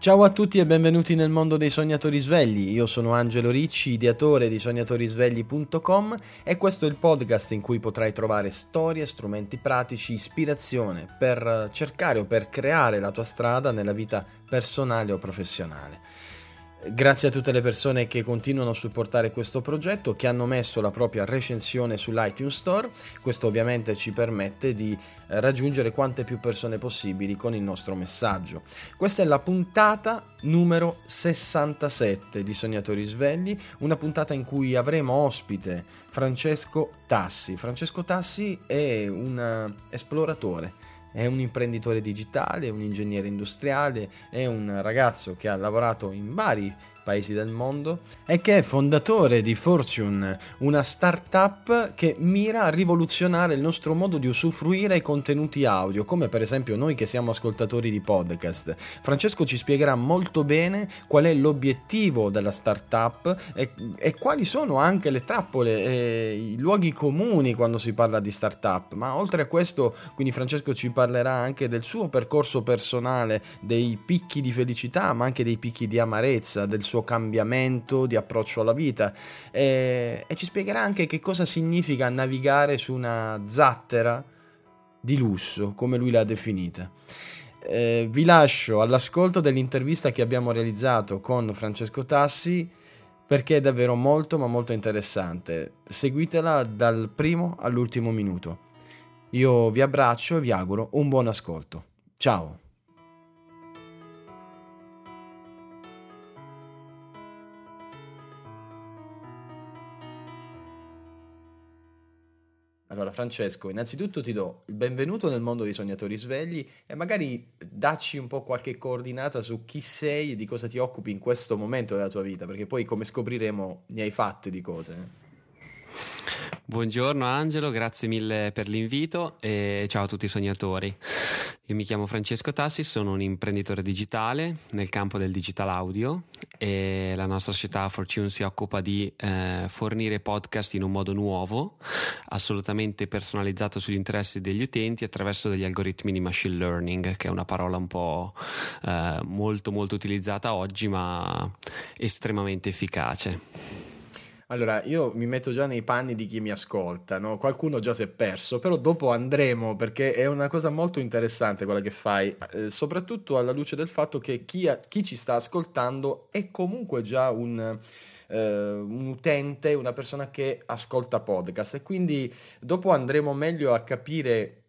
Ciao a tutti e benvenuti nel mondo dei sognatori svegli. Io sono Angelo Ricci, ideatore di sognatorisvegli.com e questo è il podcast in cui potrai trovare storie, strumenti pratici, ispirazione per cercare o per creare la tua strada nella vita personale o professionale. Grazie a tutte le persone che continuano a supportare questo progetto, che hanno messo la propria recensione sull'iTunes Store. Questo ovviamente ci permette di eh, raggiungere quante più persone possibili con il nostro messaggio. Questa è la puntata numero 67 di Sognatori Svegli, una puntata in cui avremo ospite Francesco Tassi. Francesco Tassi è un eh, esploratore è un imprenditore digitale, un ingegnere industriale, è un ragazzo che ha lavorato in vari paesi del mondo e che è fondatore di Fortune, una startup che mira a rivoluzionare il nostro modo di usufruire i contenuti audio, come per esempio noi che siamo ascoltatori di podcast. Francesco ci spiegherà molto bene qual è l'obiettivo della startup e, e quali sono anche le trappole e i luoghi comuni quando si parla di startup. Ma oltre a questo, quindi Francesco ci parlerà anche del suo percorso personale, dei picchi di felicità, ma anche dei picchi di amarezza, del suo suo cambiamento di approccio alla vita e, e ci spiegherà anche che cosa significa navigare su una zattera di lusso, come lui l'ha definita. Eh, vi lascio all'ascolto dell'intervista che abbiamo realizzato con Francesco Tassi perché è davvero molto ma molto interessante. Seguitela dal primo all'ultimo minuto. Io vi abbraccio e vi auguro un buon ascolto. Ciao! Allora, Francesco, innanzitutto ti do il benvenuto nel mondo dei sognatori svegli e magari dacci un po' qualche coordinata su chi sei e di cosa ti occupi in questo momento della tua vita, perché poi, come scopriremo, ne hai fatte di cose. Buongiorno Angelo, grazie mille per l'invito e ciao a tutti i sognatori. Io mi chiamo Francesco Tassi, sono un imprenditore digitale nel campo del digital audio e la nostra società Fortune si occupa di eh, fornire podcast in un modo nuovo, assolutamente personalizzato sugli interessi degli utenti attraverso degli algoritmi di machine learning, che è una parola un po' eh, molto molto utilizzata oggi ma estremamente efficace. Allora, io mi metto già nei panni di chi mi ascolta, no? Qualcuno già si è perso, però dopo andremo perché è una cosa molto interessante quella che fai, eh, soprattutto alla luce del fatto che chi, ha, chi ci sta ascoltando è comunque già un... Uh, un utente, una persona che ascolta podcast e quindi dopo andremo meglio a capire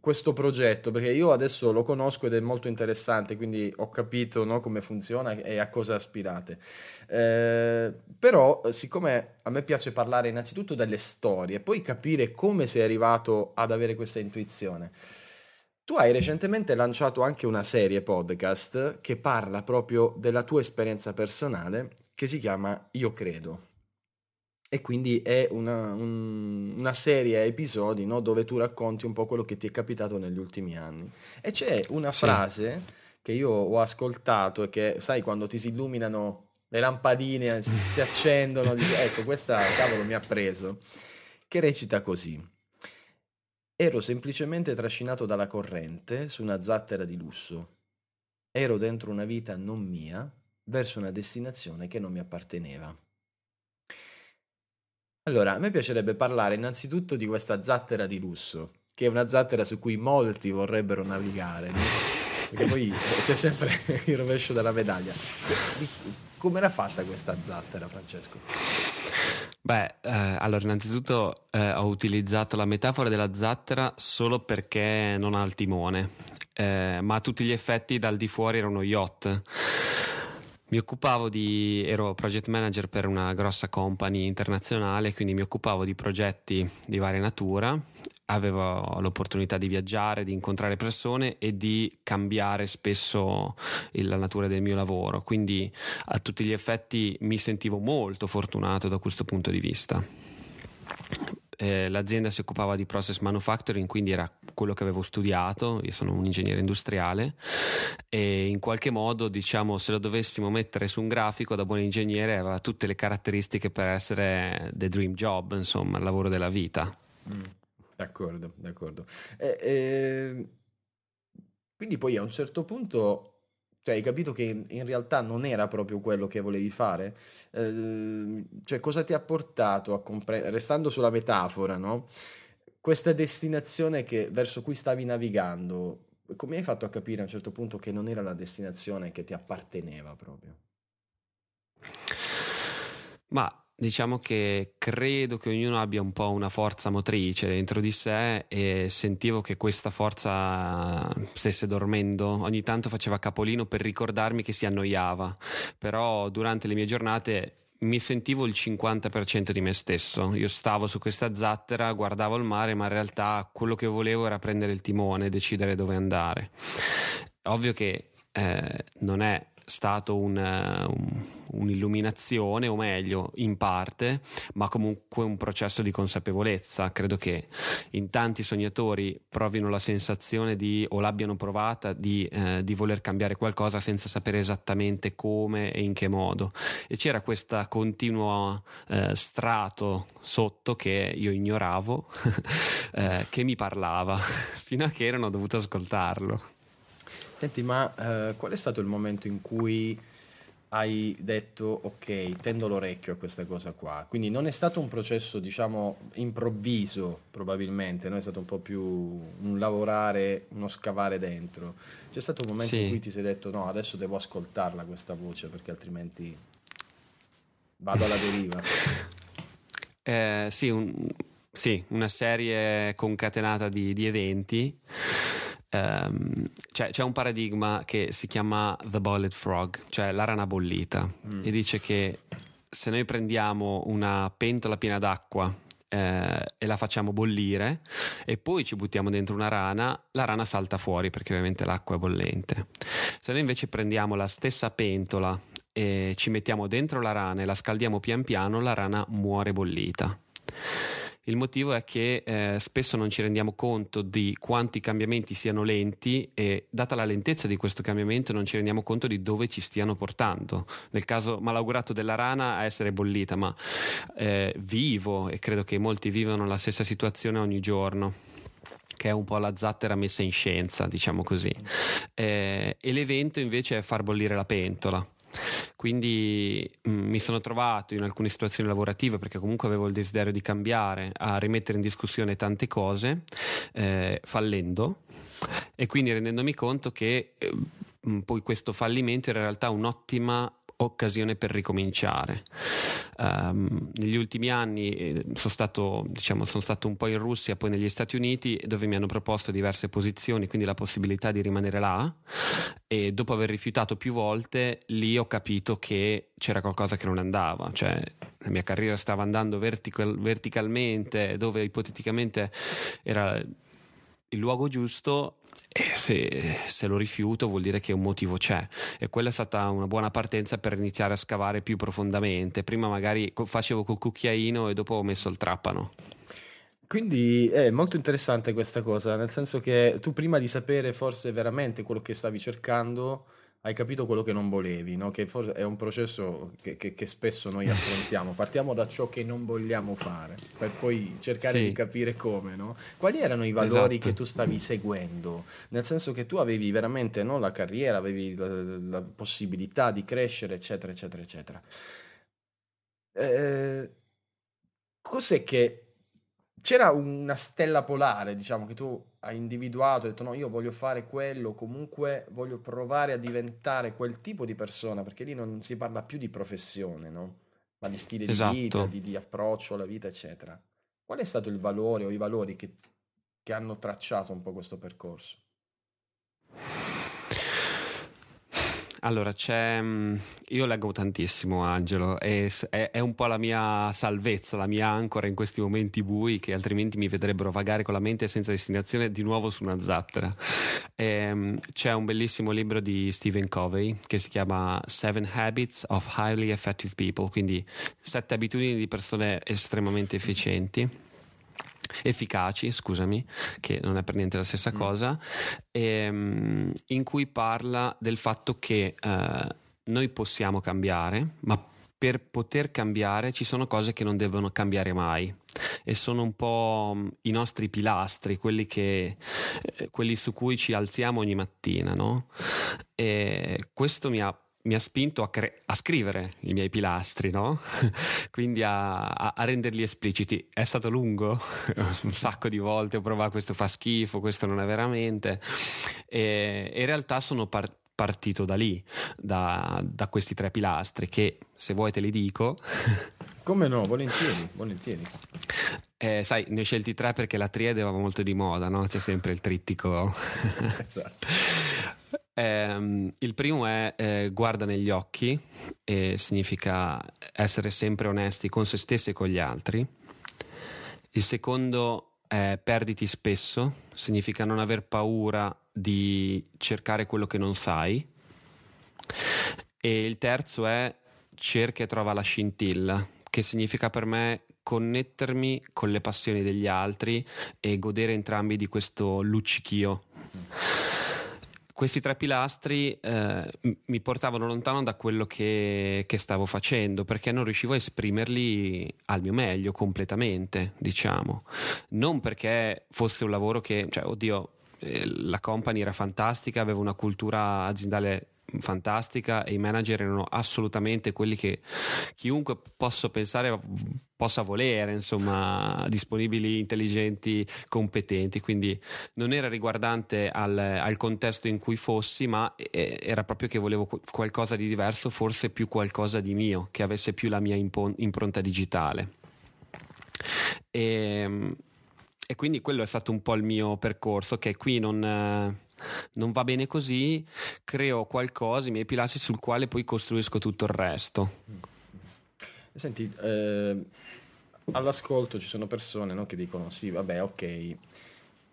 questo progetto perché io adesso lo conosco ed è molto interessante quindi ho capito no, come funziona e a cosa aspirate. Eh, però siccome a me piace parlare innanzitutto delle storie poi capire come sei arrivato ad avere questa intuizione tu hai recentemente lanciato anche una serie podcast che parla proprio della tua esperienza personale che si chiama Io credo e quindi è una, un, una serie a episodi no, dove tu racconti un po' quello che ti è capitato negli ultimi anni. E c'è una sì. frase che io ho ascoltato e che, sai, quando ti si illuminano le lampadine, si, si accendono, dici, ecco, questa cavolo mi ha preso, che recita così. Ero semplicemente trascinato dalla corrente su una zattera di lusso. Ero dentro una vita non mia verso una destinazione che non mi apparteneva. Allora, a me piacerebbe parlare innanzitutto di questa zattera di lusso, che è una zattera su cui molti vorrebbero navigare. Perché poi c'è sempre il rovescio della medaglia. Come era fatta questa zattera, Francesco? Beh, eh, allora innanzitutto eh, ho utilizzato la metafora della zattera solo perché non ha il timone, eh, ma a tutti gli effetti dal di fuori era uno yacht. Mi occupavo di, ero project manager per una grossa company internazionale, quindi mi occupavo di progetti di varia natura, avevo l'opportunità di viaggiare, di incontrare persone e di cambiare spesso la natura del mio lavoro, quindi a tutti gli effetti mi sentivo molto fortunato da questo punto di vista eh, l'azienda si occupava di process manufacturing, quindi era quello che avevo studiato, io sono un ingegnere industriale e in qualche modo, diciamo, se lo dovessimo mettere su un grafico da buon ingegnere aveva tutte le caratteristiche per essere the dream job, insomma, il lavoro della vita. Mm, d'accordo, d'accordo. E, e... Quindi poi a un certo punto cioè, hai capito che in, realtà non era proprio quello che volevi fare? Eh, cioè, cosa ti ha portato a comprendere, restando sulla metafora, no? Questa destinazione che, verso cui stavi navigando, come hai fatto a capire a un certo punto che non era la destinazione che ti apparteneva proprio? Ma Diciamo che credo che ognuno abbia un po' una forza motrice dentro di sé e sentivo che questa forza stesse dormendo. Ogni tanto faceva capolino per ricordarmi che si annoiava, però durante le mie giornate mi sentivo il 50% di me stesso. Io stavo su questa zattera, guardavo il mare, ma in realtà quello che volevo era prendere il timone decidere dove andare. Ovvio che eh, non è stato un, un, un'illuminazione, o meglio, in parte, ma comunque un processo di consapevolezza. Credo che in tanti sognatori provino la sensazione di, o l'abbiano provata, di, eh, di voler cambiare qualcosa senza sapere esattamente come e in che modo. E c'era questo continuo eh, strato sotto che io ignoravo, eh, che mi parlava, fino a che non ho dovuto ascoltarlo. Senti, ma eh, qual è stato il momento in cui hai detto ok, tendo l'orecchio a questa cosa qua? Quindi non è stato un processo, diciamo, improvviso probabilmente, no? è stato un po' più un lavorare, uno scavare dentro. C'è stato un momento sì. in cui ti sei detto no, adesso devo ascoltarla questa voce perché altrimenti vado alla deriva. eh, sì, un, sì, una serie concatenata di, di eventi Um, cioè, c'è un paradigma che si chiama The Boiled Frog, cioè la rana bollita, mm. e dice che se noi prendiamo una pentola piena d'acqua eh, e la facciamo bollire e poi ci buttiamo dentro una rana, la rana salta fuori perché ovviamente l'acqua è bollente. Se noi invece prendiamo la stessa pentola e ci mettiamo dentro la rana e la scaldiamo pian piano, la rana muore bollita. Il motivo è che eh, spesso non ci rendiamo conto di quanti cambiamenti siano lenti e data la lentezza di questo cambiamento non ci rendiamo conto di dove ci stiano portando. Nel caso malaugurato della rana a essere bollita, ma eh, vivo e credo che molti vivano la stessa situazione ogni giorno che è un po' la zattera messa in scienza, diciamo così. Eh, e l'evento invece è far bollire la pentola. Quindi mh, mm, mi sono trovato in alcune situazioni lavorative perché comunque avevo il desiderio di cambiare, a rimettere in discussione tante cose, eh, fallendo. E quindi rendendomi conto che eh, poi questo fallimento era in realtà un'ottima occasione per ricominciare. Um, negli ultimi anni eh, sono stato, diciamo, sono stato un po' in Russia, poi negli Stati Uniti, dove mi hanno proposto diverse posizioni, quindi la possibilità di rimanere là. E dopo aver rifiutato più volte, lì ho capito che c'era qualcosa che non andava, cioè la mia carriera stava andando vertical, verticalmente, dove ipoteticamente era il luogo giusto e se, se, lo rifiuto vuol dire che un motivo c'è e quella è stata una buona partenza per iniziare a scavare più profondamente. Prima magari facevo col cucchiaino e dopo ho messo il trapano. Quindi è molto interessante questa cosa, nel senso che tu prima di sapere forse veramente quello che stavi cercando, hai capito quello che non volevi, no? che è un processo che, che, che, spesso noi affrontiamo. Partiamo da ciò che non vogliamo fare, per poi cercare sì. di capire come. No? Quali erano i valori esatto. che tu stavi seguendo? Nel senso che tu avevi veramente no, la carriera, avevi la, la, possibilità di crescere, eccetera, eccetera, eccetera. Eh, cos'è che c'era una stella polare, diciamo, che tu hai individuato, hai detto no, io voglio fare quello, comunque voglio provare a diventare quel tipo di persona, perché lì non si parla più di professione, no? Ma di stile Esatto. di vita, di, di approccio alla vita, eccetera. Qual è stato il valore o i valori che, che hanno tracciato un po' questo percorso? Allora, c'è. mm, Io leggo tantissimo, Angelo, e è, è un po' la mia salvezza, la mia ancora in questi momenti bui che altrimenti mi vedrebbero vagare con la mente senza destinazione di nuovo su una zattera. Ehm, c'è un bellissimo libro di Stephen Covey che si chiama Seven Habits of Highly Effective People, quindi sette abitudini di persone estremamente efficienti. Efficaci, scusami, che non è per niente la stessa Mm. cosa, ehm, in cui parla del fatto che eh, noi possiamo cambiare, ma per poter cambiare ci sono cose che non devono cambiare mai e sono un po' mh, i nostri pilastri, quelli, che, eh, quelli su cui ci alziamo ogni mattina, no? Questo mi ha, mi ha spinto a, cre- a scrivere i miei pilastri, no? Quindi a, a- a renderli espliciti. È stato lungo, un sacco di volte ho provato questo fa schifo, questo non è veramente. E in realtà sono par- partito da lì, da, da questi tre pilastri che se vuoi te li dico. Come no, volentieri, volentieri. Eh, sai, ne ho scelti tre perché la triade va molto di moda, no? C'è sempre il trittico. Esatto. Ehm, il primo è eh, guarda negli occhi, e significa essere sempre onesti con se stessi e con gli altri. Il secondo è perditi spesso, significa non aver paura di cercare quello che non sai. E il terzo è cerca e trova la scintilla, che significa per me connettermi con le passioni degli altri e godere entrambi di questo luccichio. Questi tre pilastri eh, mi portavano lontano da quello che, che stavo facendo perché non riuscivo a esprimerli al mio meglio completamente, diciamo. Non perché fosse un lavoro che, cioè, oddio, eh, la company era fantastica, aveva una cultura aziendale fantastica e i manager erano assolutamente quelli che chiunque posso pensare possa volere, insomma, disponibili, intelligenti, competenti, quindi non era riguardante al, al contesto in cui fossi, ma era proprio che volevo qu- qualcosa di diverso, forse più qualcosa di mio, che avesse più la mia impo- impronta digitale. E, e quindi quello è stato un po' il mio percorso, che qui non... non va bene così, creo qualcosa, i miei pilastri sul quale poi costruisco tutto il resto. Senti, eh, all'ascolto ci sono persone no, che dicono sì, vabbè, ok,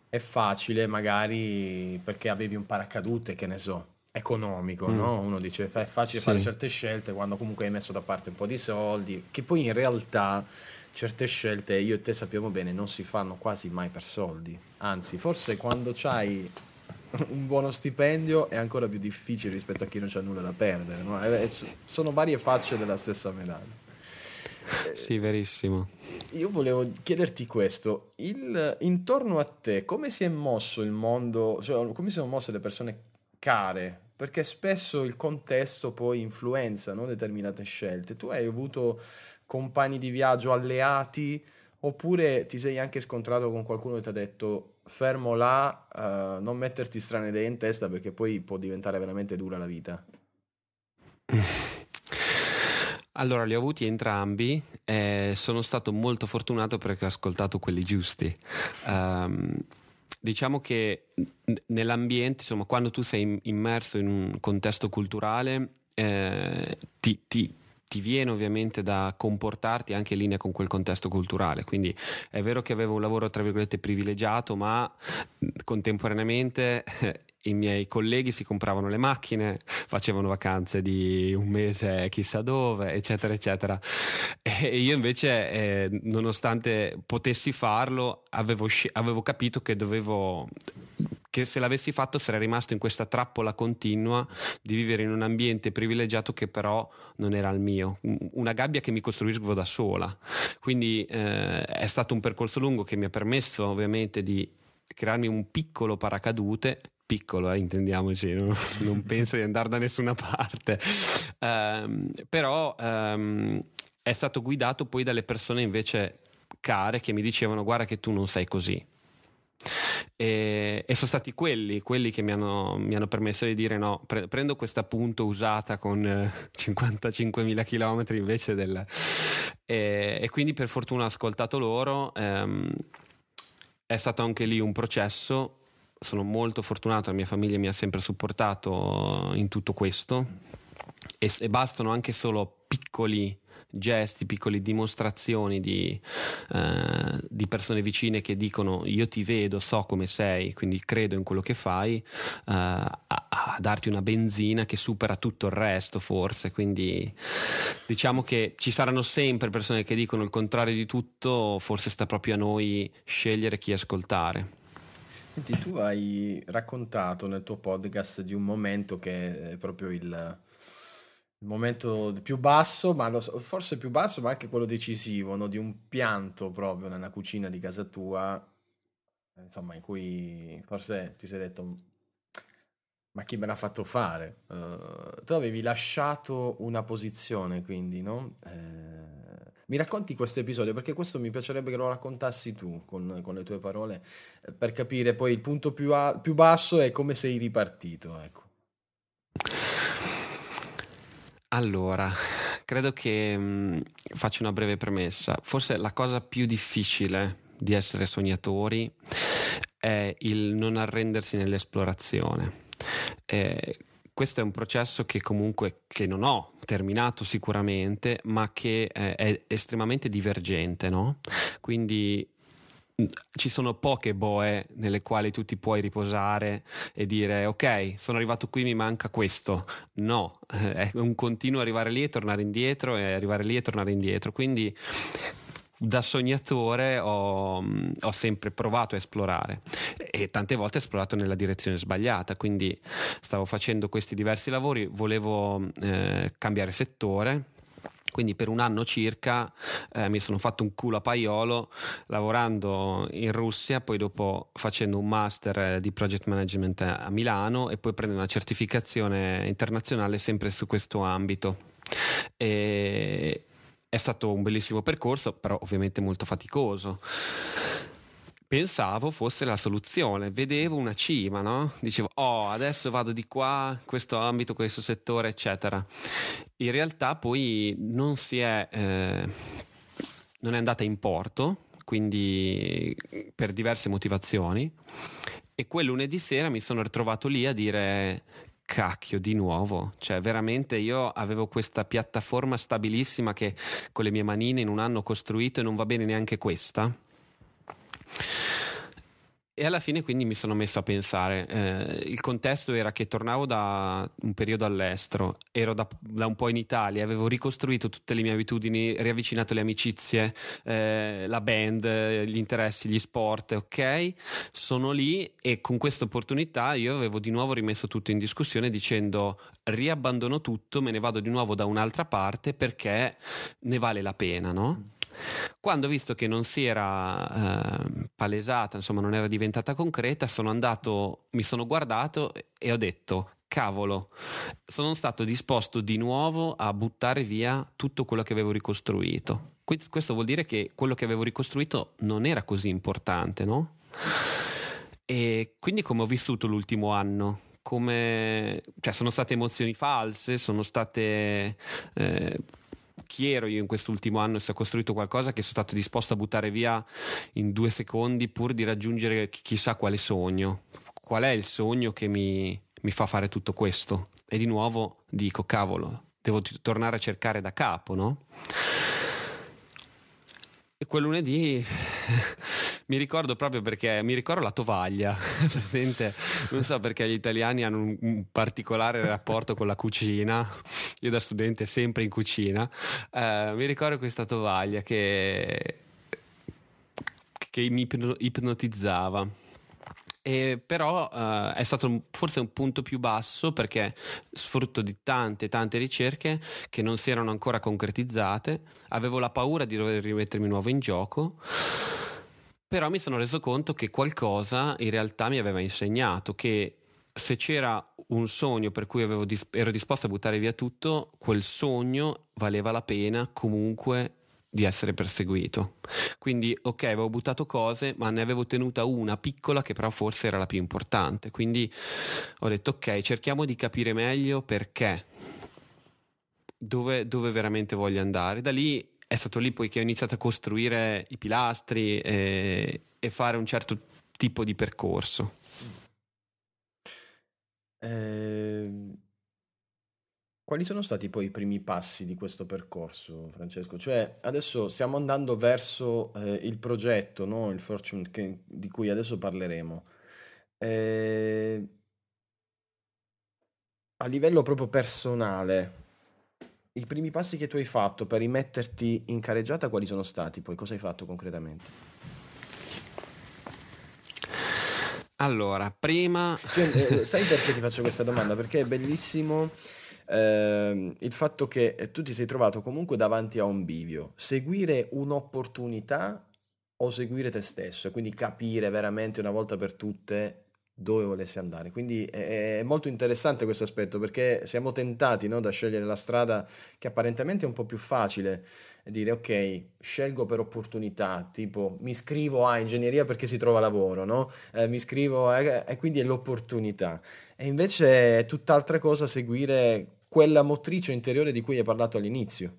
è facile magari perché avevi un paracadute, che ne so, economico, Mm. no? Uno dice "Fa- è facile Sì. fare certe scelte quando comunque hai messo da parte un po' di soldi, che poi in realtà certe scelte, io e te sappiamo bene, non si fanno quasi mai per soldi. Anzi, forse quando c'hai un buono stipendio è ancora più difficile rispetto a chi non c'ha nulla da perdere, no? Eh, eh, Sono varie facce della stessa medaglia. Sì, verissimo. Io volevo chiederti questo, il- intorno a te come si è mosso il mondo, cioè come si sono mosse le persone care? Perché spesso il contesto poi influenza no, determinate scelte. Tu hai avuto compagni di viaggio alleati oppure ti sei anche scontrato con qualcuno che ti ha detto fermo là, eh, non metterti strane idee in testa perché poi può diventare veramente dura la vita. Allora, li ho avuti entrambi e sono stato molto fortunato perché ho ascoltato quelli giusti. Ehm, diciamo che nell'ambiente, insomma, quando tu sei im- immerso in un contesto culturale, eh, ti, ti- ti viene ovviamente da comportarti anche in linea con quel contesto culturale. Quindi è vero che avevo un lavoro, tra virgolette, privilegiato, ma contemporaneamente i miei colleghi si compravano le macchine, facevano vacanze di un mese chissà dove, eccetera, eccetera. E io invece, eh, nonostante potessi farlo, avevo, avevo capito che dovevo che se l'avessi fatto sarei rimasto in questa trappola continua di vivere in un ambiente privilegiato che però non era il mio, Un- una gabbia che mi costruisco da sola. Quindi eh, è stato un percorso lungo che mi ha permesso ovviamente di crearmi un piccolo paracadute piccolo, eh, intendiamoci, no? non penso di andare da nessuna parte, Ehm, però ehm, è stato guidato poi dalle persone invece spiccare che mi dicevano guarda che tu non sei così. E, e, sono stati quelli, quelli che mi hanno, mi hanno, permesso di dire no, pre- prendo questa punto usata con eh, 55.000 km invece del... E, e, quindi per fortuna ho ascoltato loro, ehm, è stato anche lì un processo, sono molto fortunato, la mia famiglia mi ha sempre supportato in tutto questo. E, e bastano anche solo piccoli gesti, piccole dimostrazioni di, eh, di, persone vicine che dicono io ti vedo, so come sei, quindi credo in quello che fai, eh, a, a, darti una benzina che supera tutto il resto forse, quindi diciamo che ci saranno sempre persone che dicono il contrario di tutto, forse sta proprio a noi scegliere chi ascoltare. Senti, tu hai raccontato nel tuo podcast di un momento che è proprio il, il momento più basso, ma lo, forse più basso, ma anche quello decisivo, no? di un pianto proprio nella cucina di casa tua, insomma, in cui forse ti sei detto, ma chi me l'ha fatto fare? Uh, tu avevi lasciato una posizione, quindi, no? Eh, mi racconti questo episodio perché questo mi piacerebbe che lo raccontassi tu con, con le tue parole, eh, per capire poi il punto più, a, più basso e come sei ripartito, ecco. Allora, credo che mh, mm, faccio una breve premessa. Forse la cosa più difficile di essere sognatori è il non arrendersi nell'esplorazione. Eh, questo è un processo che comunque che non ho terminato sicuramente, ma che eh, è estremamente divergente, no? Quindi ci sono poche boe nelle quali tu ti puoi riposare e dire ok sono arrivato qui mi manca questo. No è un continuo arrivare lì e tornare indietro e arrivare lì e tornare indietro. Quindi da sognatore ho, ho, sempre provato a esplorare e tante volte ho esplorato nella direzione sbagliata, quindi stavo facendo questi diversi lavori, volevo eh, cambiare settore quindi per un anno circa eh, mi sono fatto un culo a paiolo lavorando in Russia, poi dopo facendo un master eh, di project management a Milano e poi prendendo una certificazione internazionale sempre su questo ambito. E è stato un bellissimo percorso, però ovviamente molto faticoso pensavo fosse la soluzione, vedevo una cima, no? Dicevo, oh, adesso vado di qua, questo ambito, questo settore, eccetera. In realtà poi non si è, eh, non è andata in porto, quindi per diverse motivazioni, e quel lunedì sera mi sono ritrovato lì a dire cacchio di nuovo? Cioè veramente io avevo questa piattaforma stabilissima che con le mie manine in un anno ho costruito e non va bene neanche questa e alla fine quindi mi sono messo a pensare, eh, il contesto era che tornavo da un periodo all'estero, ero da, da, un po' in Italia, avevo ricostruito tutte le mie abitudini, riavvicinato le amicizie, eh, la band, gli interessi, gli sport, ok? Sono lì e con questa opportunità io avevo di nuovo rimesso tutto in discussione dicendo riabbandono tutto, me ne vado di nuovo da un'altra parte perché ne vale la pena, no? Quando ho visto che non si era eh, palesata, insomma non era diventata concreta, sono andato, mi sono guardato e ho detto cavolo, sono stato disposto di nuovo a buttare via tutto quello che avevo ricostruito. Questo vuol dire che quello che avevo ricostruito non era così importante, no? E quindi come ho vissuto l'ultimo anno? Come, cioè, sono state emozioni false, sono state eh, chi ero io in quest'ultimo anno se ho costruito qualcosa che sono stato disposto a buttare via in due secondi pur di raggiungere chissà quale sogno. Qual è il sogno che mi, mi fa fare tutto questo? E di nuovo dico, cavolo, devo t- tornare a cercare da capo, no? E quel lunedì mi ricordo proprio perché mi ricordo la tovaglia, presente? Non so perché gli italiani hanno un, un, particolare rapporto con la cucina. Io da studente sempre in cucina. Uh, mi ricordo questa tovaglia che, che mi ipnotizzava. E però uh, è stato forse un punto più basso perché sfrutto di tante tante ricerche che non si erano ancora concretizzate, avevo la paura di dover rimettermi nuovo in gioco però mi sono reso conto che qualcosa in realtà mi aveva insegnato che se c'era un sogno per cui dis- ero disposto a buttare via tutto, quel sogno valeva la pena comunque di essere perseguito. Quindi, ok, avevo buttato cose, ma ne avevo tenuta una piccola che però forse era la più importante. Quindi ho detto, ok, cerchiamo di capire meglio perché, dove, dove veramente voglio andare. Da lì è stato lì poi che ho iniziato a costruire i pilastri e, e fare un certo tipo di percorso. Eh, quali sono stati poi i primi passi di questo percorso, Francesco? Cioè, adesso stiamo andando verso eh, il progetto, no? Il Fortune che- di cui adesso parleremo. Eh, a livello proprio personale, i primi passi che tu hai fatto per rimetterti in careggiata, quali sono stati? Poi cosa hai fatto concretamente? Allora, prima... Cioè, eh, sai perché ti faccio questa domanda? Perché è bellissimo ehm, il fatto che tu ti sei trovato comunque davanti a un bivio. Seguire un'opportunità o seguire te stesso e quindi capire veramente una volta per tutte dove volessi andare. Quindi è, molto interessante questo aspetto perché siamo tentati no, da scegliere la strada che apparentemente è un po' più facile dire ok, scelgo per opportunità, tipo mi iscrivo a ingegneria perché si trova lavoro, no? Eh, mi iscrivo eh, e quindi è l'opportunità. E invece è tutt'altra cosa seguire quella motrice interiore di cui hai parlato all'inizio.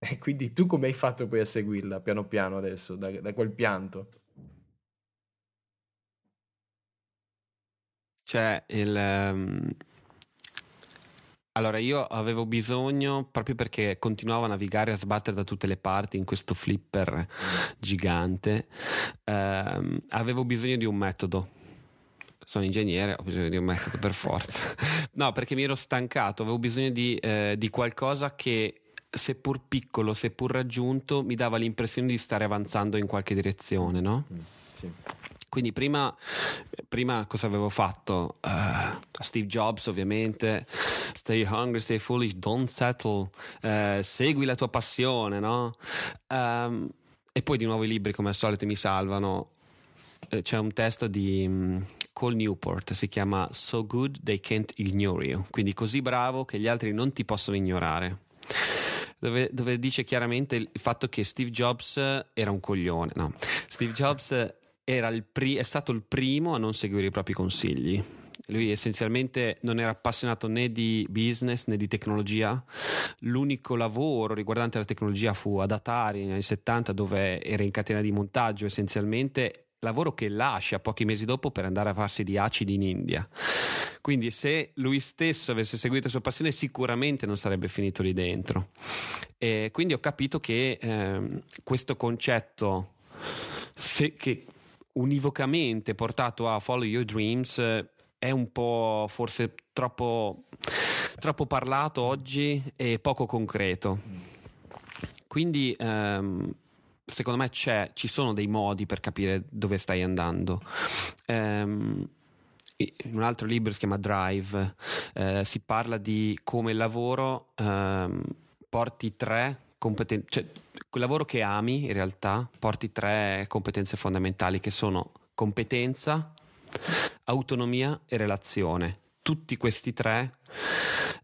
E quindi tu come hai fatto poi a seguirla piano piano adesso, da, da quel pianto? Cioè, il... ehm, Allora, io avevo bisogno, proprio perché continuavo a navigare e a sbattere da tutte le parti in questo flipper gigante, ehm, avevo bisogno di un metodo. Sono ingegnere, ho bisogno di un metodo per forza. No, perché mi ero stancato, avevo bisogno di, eh, di qualcosa che, seppur piccolo, seppur raggiunto, mi dava l'impressione di stare avanzando in qualche direzione, no? Mm, Sì. Quindi prima, prima cosa avevo fatto? Eh, Steve Jobs ovviamente, stay hungry, stay foolish, don't settle, eh, segui la tua passione, no? Ehm, e poi di nuovo i libri come al solito mi salvano. Eh, c'è un testo di mm, Cole Newport, si chiama So Good They Can't Ignore You, quindi così bravo che gli altri non ti possono ignorare. Dove, dove dice chiaramente il fatto che Steve Jobs era un coglione, no? Steve Jobs pri- è stato il primo a non seguire i propri consigli. Lui essenzialmente non era appassionato né di business né di tecnologia. L'unico lavoro riguardante la tecnologia fu ad Atari negli anni 70 dove era in catena di montaggio essenzialmente lavoro che lascia pochi mesi dopo per andare a farsi di acidi in India. Quindi se lui stesso avesse seguito la sua passione sicuramente non sarebbe finito lì dentro. E quindi ho capito che ehm, questo concetto se- che univocamente portato a Follow Your Dreams eh, è un po' forse troppo, troppo parlato oggi e poco concreto. Quindi ehm, secondo me ci sono dei modi per capire dove stai andando. Ehm, in un altro libro si chiama Drive, eh, si parla di come il lavoro ehm, porti tre competenze, cioè quel lavoro che ami in realtà porti tre competenze fondamentali che sono competenza, autonomia e relazione. Tutti questi tre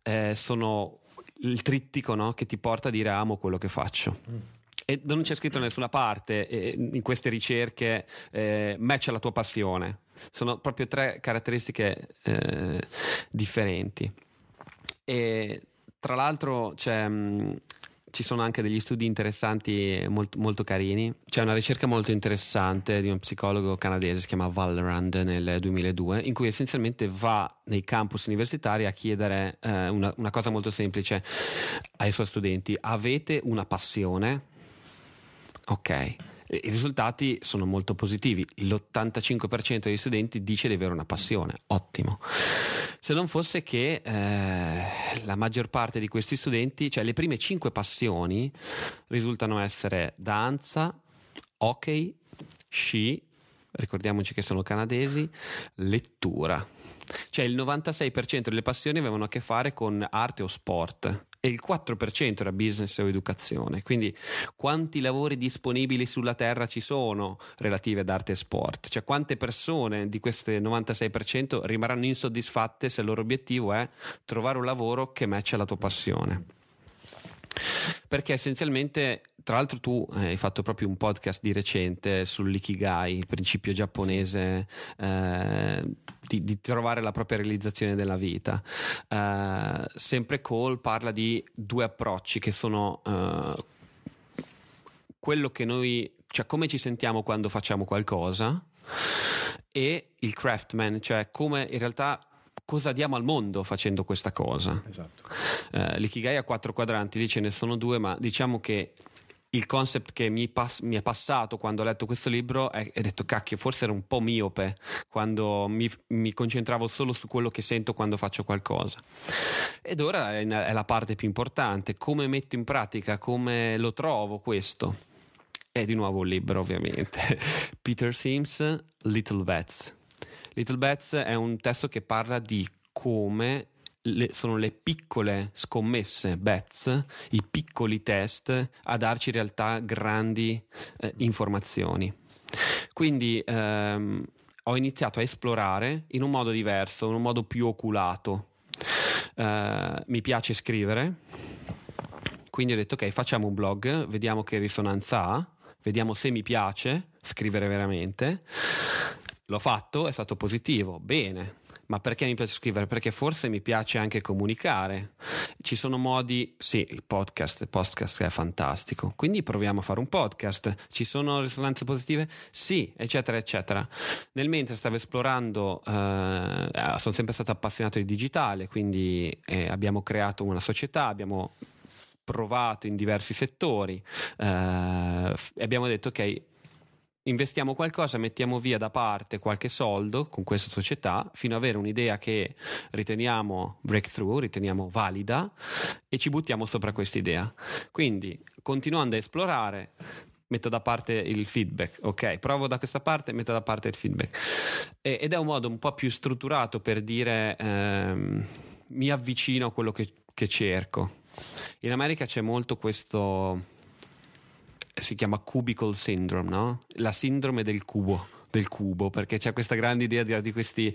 eh, sono il trittico no, che ti porta a dire amo quello che faccio. E non c'è scritto da nessuna parte eh, in queste ricerche eh, match la tua passione. Sono proprio tre caratteristiche eh, differenti. E tra l'altro c'è, mh, ci sono anche degli studi interessanti molto, molto carini. C'è una ricerca molto interessante di un psicologo canadese, si chiama Valrand nel 2002, in cui essenzialmente va nei campus universitari a chiedere eh, una, una cosa molto semplice ai suoi studenti. Avete una passione? Ok. I risultati sono molto positivi. L'85% degli studenti dice di avere una passione. Ottimo. Se non fosse che eh, la maggior parte di questi studenti, cioè le prime 5 passioni, risultano essere danza, hockey, sci, ricordiamoci che sono canadesi, lettura. Cioè il 96% delle passioni avevano a che fare con arte o sport e il 4% era business o educazione. Quindi quanti lavori disponibili sulla terra ci sono relativi ad arte e sport? Cioè quante persone di queste 96% rimarranno insoddisfatte se il loro obiettivo è trovare un lavoro che matcha la tua passione? Perché essenzialmente tra l'altro tu hai fatto proprio un podcast di recente sull'ikigai, il principio giapponese eh, di, di, trovare la propria realizzazione della vita. Eh, sempre Cole parla di due approcci che sono eh, quello che noi, cioè come ci sentiamo quando facciamo qualcosa e il craftman, cioè come in realtà cosa diamo al mondo facendo questa cosa. Esatto. Uh, L'ikigai ha quattro quadranti, lì ce ne sono due, ma diciamo che il concept che mi, pass- mi, è passato quando ho letto questo libro è, è detto cacchio forse ero un po' miope quando mi, mi, concentravo solo su quello che sento quando faccio qualcosa. Ed ora è, è la parte più importante come metto in pratica come lo trovo questo. È di nuovo un libro ovviamente. Peter Sims Little Bets Little Bets è un testo che parla di come le, sono le piccole scommesse, bets, i piccoli test a darci in realtà grandi eh, informazioni. Quindi ehm, ho iniziato a esplorare in un modo diverso, in un modo più oculato. Eh, mi piace scrivere, quindi ho detto ok, facciamo un blog, vediamo che risonanza ha, vediamo se mi piace scrivere veramente. L'ho fatto, è stato positivo, bene. Ma perché mi piace scrivere? Perché forse mi piace anche comunicare. Ci sono modi, sì, il podcast, il podcast è fantastico. Quindi proviamo a fare un podcast. Ci sono risonanze positive? Sì, eccetera, eccetera. Nel mentre stavo esplorando, eh, sono sempre stato appassionato di digitale, quindi eh, abbiamo creato una società, abbiamo provato in diversi settori eh, abbiamo detto ok investiamo qualcosa, mettiamo via da parte qualche soldo con questa società fino ad avere un'idea che riteniamo breakthrough, riteniamo valida e ci buttiamo sopra questa idea. Quindi, continuando a esplorare, metto da parte il feedback, ok? Provo da questa parte, metto da parte il feedback. E, ed è un modo un po' più strutturato per dire ehm, mi avvicino a quello che, che cerco. In America c'è molto questo si chiama cubicle syndrome, no? La sindrome del cubo del cubo perché c'è questa grande idea di, di questi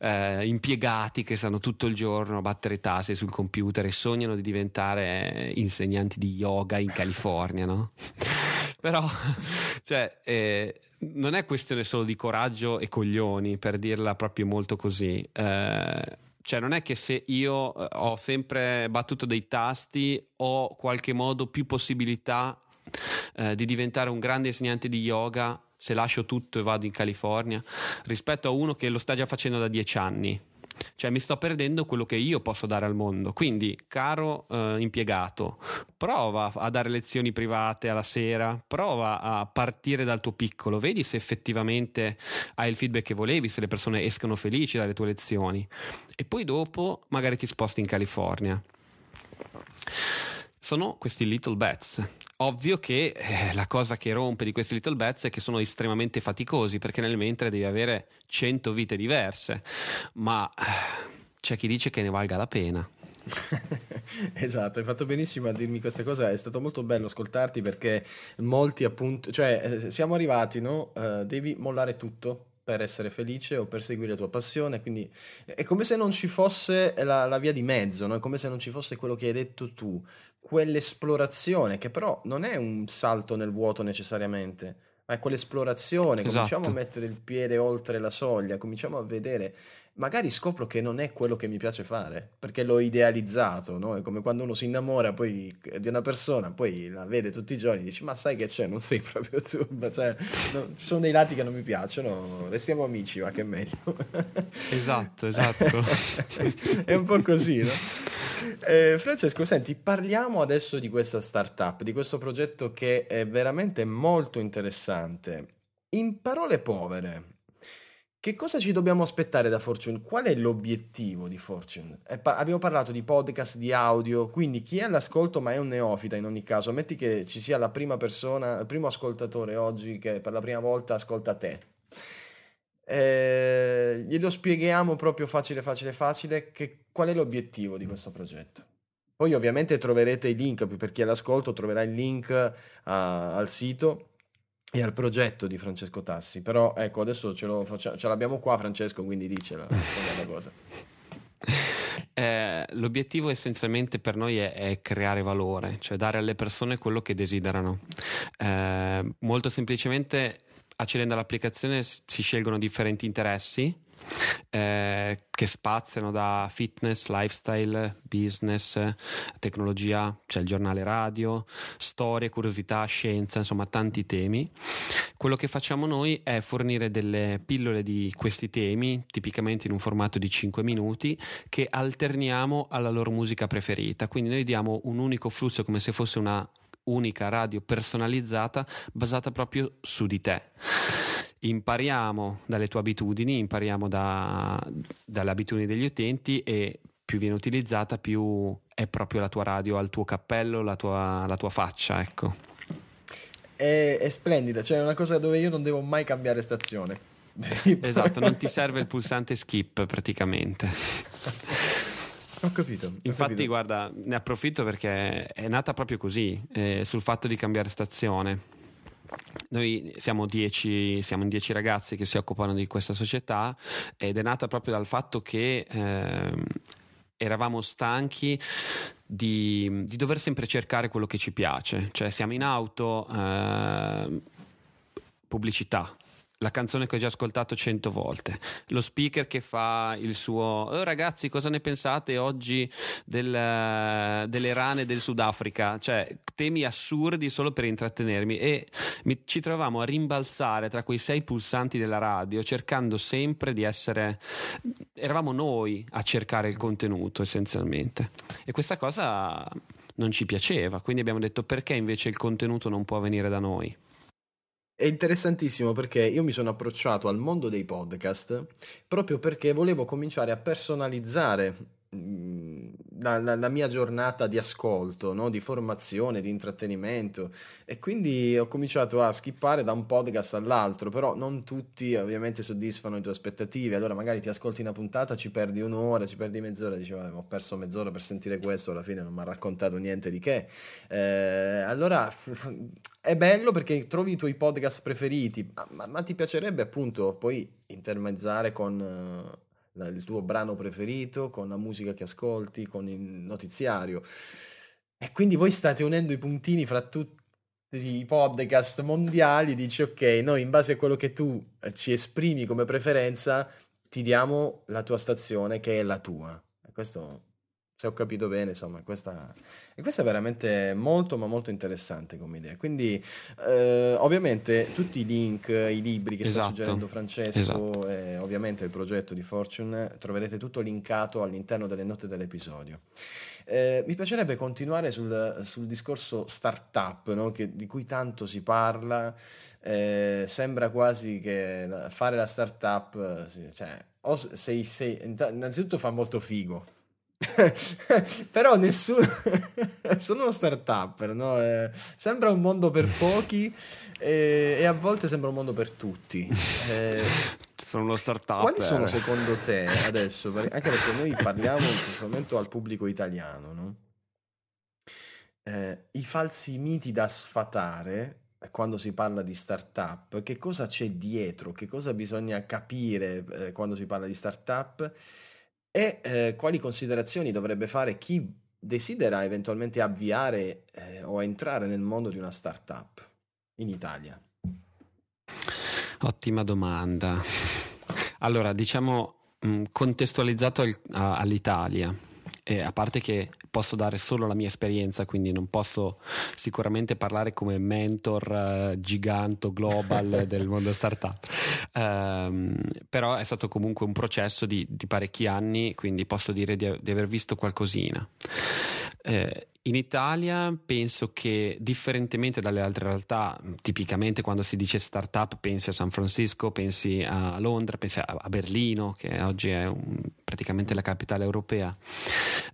eh, impiegati che stanno tutto il giorno a battere tasti sul computer e sognano di diventare insegnanti di yoga in California, no? Però, cioè, eh, non è questione solo di coraggio e coglioni, per dirla proprio molto così. Eh, cioè, non è che se io eh, ho sempre battuto dei tasti ho qualche modo più possibilità eh, di diventare un grande insegnante di yoga se lascio tutto e vado in California rispetto a uno che lo sta già facendo da dieci anni. Cioè mi sto perdendo quello che io posso dare al mondo. Quindi, caro eh, impiegato, prova a dare lezioni private alla sera, prova a partire dal tuo piccolo, vedi se effettivamente hai il feedback che volevi, se le persone escono felici dalle tue lezioni. E poi dopo magari ti sposti in California. Sono questi little bets Ovvio che eh, la cosa che rompe di questi little bets è che sono estremamente faticosi perché nel mentre devi avere 100 vite diverse, ma eh, c'è chi dice che ne valga la pena. esatto, hai fatto benissimo a dirmi queste cose, è stato molto bello ascoltarti perché molti appunto, cioè eh, siamo arrivati, no? Uh, devi mollare tutto per essere felice o per seguire la tua passione, quindi è come se non ci fosse la, la via di mezzo, no? è come se non ci fosse quello che hai detto tu, quell'esplorazione che però non è un salto nel vuoto necessariamente, ma è quell'esplorazione, esatto. cominciamo a mettere il piede oltre la soglia, cominciamo a vedere magari scopro che non è quello che mi piace fare, perché l'ho idealizzato, no? È come quando uno si innamora poi di una persona, poi la vede tutti i giorni e dici ma sai che c'è, non sei proprio tu, cioè, no, ci sono dei lati che non mi piacciono, restiamo amici, ma che è meglio. Esatto, esatto. è un po' così, no? Eh, Francesco, senti, parliamo adesso di questa startup, di questo progetto che è veramente molto interessante. In parole povere, che cosa ci dobbiamo aspettare da Fortune? Qual è l'obiettivo di Fortune? Pa- abbiamo parlato di podcast, di audio, quindi chi è all'ascolto ma è un neofita in ogni caso, metti che ci sia la prima persona, il primo ascoltatore oggi che per la prima volta ascolta te. Eh, glielo spieghiamo proprio facile, facile, facile, che, qual è l'obiettivo di questo progetto. Poi ovviamente troverete i link, per chi è all'ascolto troverà il link uh, al sito e al progetto di Francesco Tassi. Però ecco, adesso ce, faccia- ce l'abbiamo qua Francesco, quindi dicela, la cosa. Eh, l'obiettivo essenzialmente per noi è, è, creare valore, cioè dare alle persone quello che desiderano. Eh, molto semplicemente accedendo all'applicazione si scelgono differenti interessi eh, che spaziano da fitness, lifestyle, business, tecnologia, c'è il giornale radio, storie, curiosità, scienza, insomma tanti temi. Quello che facciamo noi è fornire delle pillole di questi temi, tipicamente in un formato di 5 minuti, che alterniamo alla loro musica preferita. Quindi noi diamo un unico flusso come se fosse una unica radio personalizzata basata proprio su di te impariamo dalle tue abitudini, impariamo da, dalle abitudini degli utenti e più viene utilizzata, più è proprio la tua radio al tuo cappello, la tua, la tua faccia, ecco. È, è splendida, cioè è una cosa dove io non devo mai cambiare stazione. esatto, non ti serve il pulsante skip praticamente. Ho capito. Ho Infatti, capito. guarda, ne approfitto perché è nata proprio così, eh, sul fatto di cambiare stazione. Noi siamo, dieci, siamo dieci ragazzi che si occupano di questa società ed è nata proprio dal fatto che eh, eravamo stanchi di, di, dover sempre cercare quello che ci piace, cioè siamo in auto, eh, pubblicità, la canzone che ho già ascoltato cento volte, lo speaker che fa il suo oh, ragazzi cosa ne pensate oggi del, delle rane del Sudafrica, cioè temi assurdi solo per intrattenermi. E mi, ci trovavamo a rimbalzare tra quei sei pulsanti della radio cercando sempre di essere, eravamo noi a cercare il contenuto essenzialmente. E questa cosa non ci piaceva, quindi abbiamo detto perché invece il contenuto non può venire da noi. È interessantissimo perché io mi sono approcciato al mondo dei podcast proprio perché volevo cominciare a personalizzare la, la, la mia giornata di ascolto, no? di formazione, di intrattenimento e quindi ho cominciato a skippare da un podcast all'altro, però non tutti ovviamente soddisfano le tue aspettative, allora magari ti ascolti una puntata, ci perdi un'ora, ci perdi mezz'ora, dici ho perso mezz'ora per sentire questo, alla fine non mi ha raccontato niente di che. Eh, allora è bello perché trovi i tuoi podcast preferiti, ma, ma ti piacerebbe appunto poi intermezzare con uh, il tuo brano preferito, con la musica che ascolti, con il notiziario. E quindi voi state unendo i puntini fra tutti i podcast mondiali, dici ok, noi in base a quello che tu eh, ci esprimi come preferenza, ti diamo la tua stazione che è la tua. E questo se ho capito bene, insomma, questa, e questa è veramente molto, ma molto interessante come idea. Quindi, eh, ovviamente, tutti i link, i libri che esatto. sta suggerendo Francesco, esatto. e ovviamente il progetto di Fortune, troverete tutto linkato all'interno delle note dell'episodio. Eh, mi piacerebbe continuare sul, sul discorso startup, no? che, di cui tanto si parla. Eh, sembra quasi che fare la startup, cioè, o sei, sei, innanzitutto fa molto figo però nessuno sono uno start-upper no? eh, sembra un mondo per pochi e, e, a volte sembra un mondo per tutti. Eh, sono uno start-up quali sono secondo te adesso? Anche perché noi parliamo in questo momento al pubblico italiano no? eh, i falsi miti da sfatare quando si parla di startup che cosa c'è dietro? Che cosa bisogna capire eh, quando si parla di startup e eh, quali considerazioni dovrebbe fare chi desidera eventualmente avviare eh, o entrare nel mondo di una startup in Italia? Ottima domanda. Allora, diciamo mm, contestualizzato all'Italia, eh, a parte che posso dare solo la mia esperienza, quindi non posso sicuramente parlare come mentor uh, giganto global del mondo startup. Um, però è stato comunque un processo di, di parecchi anni, quindi posso dire di, di aver visto qualcosina. Eh, in Italia penso che differentemente dalle altre realtà, tipicamente quando si dice startup pensi a San Francisco, pensi a Londra, pensi a Berlino, che oggi è un, praticamente la capitale europea,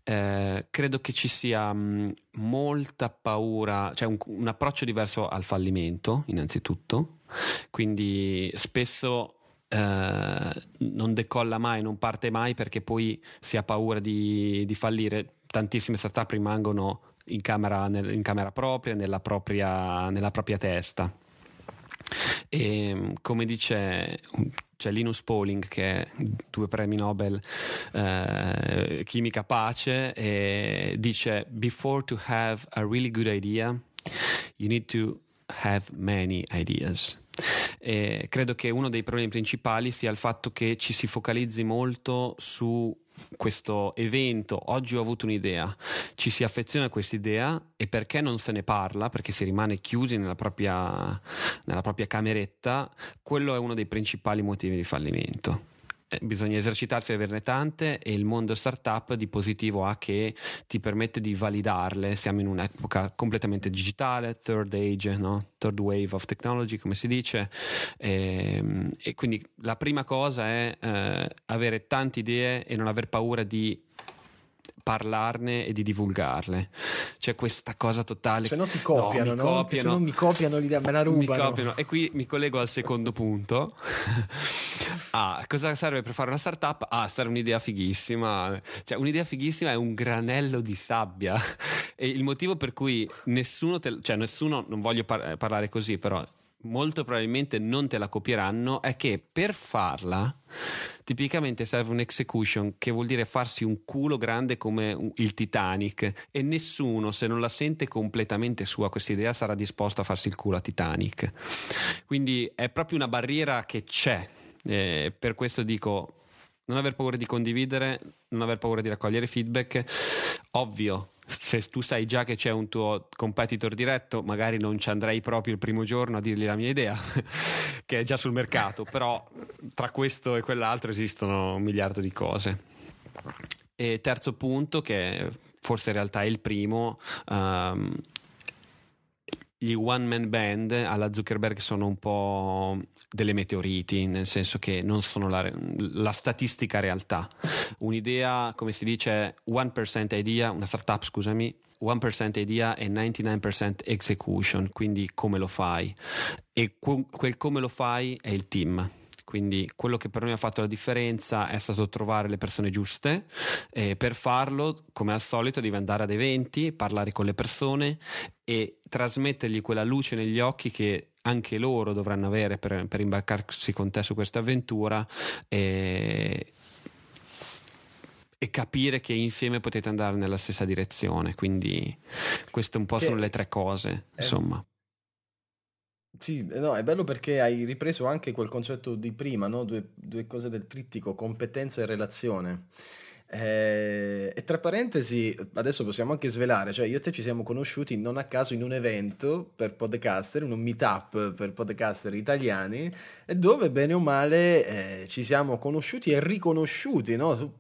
eh, credo che ci sia mh, molta paura, cioè un, un approccio diverso al fallimento, innanzitutto, quindi spesso Uh, non decolla mai, non parte mai perché poi si ha paura di, di fallire tantissime startup rimangono in camera, nel, in camera propria, nella propria, nella propria testa. E come dice c'è Linus Pauling che è due premi Nobel eh, chimica pace e dice before to have a really good idea you need to have many ideas e credo che uno dei problemi principali sia il fatto che ci si focalizzi molto su questo evento, oggi ho avuto un'idea, ci si affeziona a questa idea e perché non se ne parla, perché si rimane chiusi nella propria, nella propria cameretta, quello è uno dei principali motivi di fallimento. Eh, bisogna esercitarsi ad averne tante e il mondo startup di positivo ha che ti permette di validarle. Siamo in un'epoca completamente digitale, third age, no? third wave of technology, come si dice. E, ehm, e quindi la prima cosa è eh, avere tante idee e non aver paura di parlarne e di divulgarle. C'è questa cosa totale. Se no ti copiano, no? Copiano, se no mi copiano l'idea, me la rubano. Mi copiano. E qui mi collego al secondo punto. ah, cosa serve per fare una startup? Ah, serve un'idea fighissima. Cioè, un'idea fighissima è un granello di sabbia. e il motivo per cui nessuno, te, cioè nessuno, non voglio par- parlare così, però molto probabilmente non te la copieranno è che per farla tipicamente serve un execution che vuol dire farsi un culo grande come il Titanic e nessuno se non la sente completamente sua questa idea sarà disposto a farsi il culo a Titanic. Quindi è proprio una barriera che c'è eh, per questo dico non aver paura di condividere non aver paura di raccogliere feedback ovvio se tu sai già che c'è un tuo competitor diretto, magari non ci andrei proprio il primo giorno a dirgli la mia idea, che è già sul mercato, però tra questo e quell'altro esistono un miliardo di cose. E terzo punto, che forse in realtà è il primo, um, gli one man band alla Zuckerberg sono un po' delle meteoriti, nel senso che non sono la, la statistica realtà. Un'idea, come si dice, 1% idea, una startup, scusami, 1% idea e 99% execution, quindi come lo fai. E quel come lo fai è il team. Quindi quello che per noi ha fatto la differenza è stato trovare le persone giuste e per farlo, come al solito, devi andare ad eventi, parlare con le persone e trasmettergli quella luce negli occhi che anche loro dovranno avere per, per imbarcarsi con te su questa avventura e, e capire che insieme potete andare nella stessa direzione. Quindi queste un po' che sono le tre cose, insomma. Sì, no, è bello perché hai ripreso anche quel concetto di prima, no? Due, due cose del trittico, competenza e relazione. Eh, e tra parentesi, adesso possiamo anche svelare, cioè io e te ci siamo conosciuti non a caso in un evento per podcaster, un meetup per podcaster italiani, dove bene o male eh, ci siamo conosciuti e riconosciuti, no?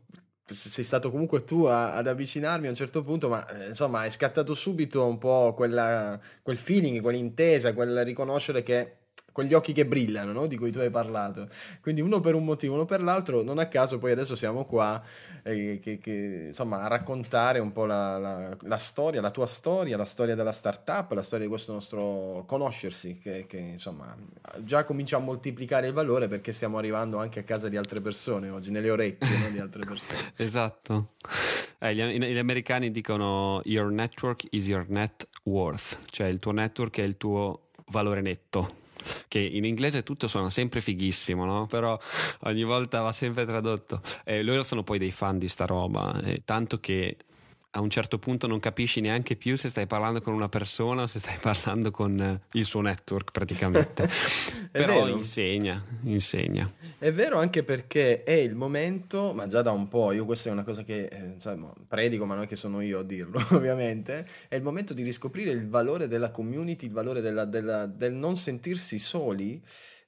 Sei stato comunque tu a, ad avvicinarmi a un certo punto, ma eh, insomma è scattato subito un po' quella, quel feeling, quell'intesa, quel riconoscere che quegli occhi che brillano, no? di cui tu hai parlato. Quindi uno per un motivo, uno per l'altro, non a caso poi adesso siamo qua eh, che, che, insomma, a raccontare un po' la, la, la, storia, la tua storia, la storia della startup, la storia di questo nostro conoscersi, che, che, insomma già comincia a moltiplicare il valore perché stiamo arrivando anche a casa di altre persone oggi, nelle orecchie no? di altre persone. esatto. Eh, gli, gli americani dicono your network is your net worth, cioè il tuo network è il tuo valore netto che in inglese tutto suona sempre fighissimo, no? Però ogni volta va sempre tradotto. E loro sono poi dei fan di sta roba, eh, tanto che a un certo punto non capisci neanche più se stai parlando con una persona o se stai parlando con eh, il suo network praticamente. Però vero. insegna, insegna. È vero anche perché è il momento, ma già da un po', io questa è una cosa che eh, insomma, predico, ma non è che sono io a dirlo ovviamente, è il momento di riscoprire il valore della community, il valore della, della, del non sentirsi soli,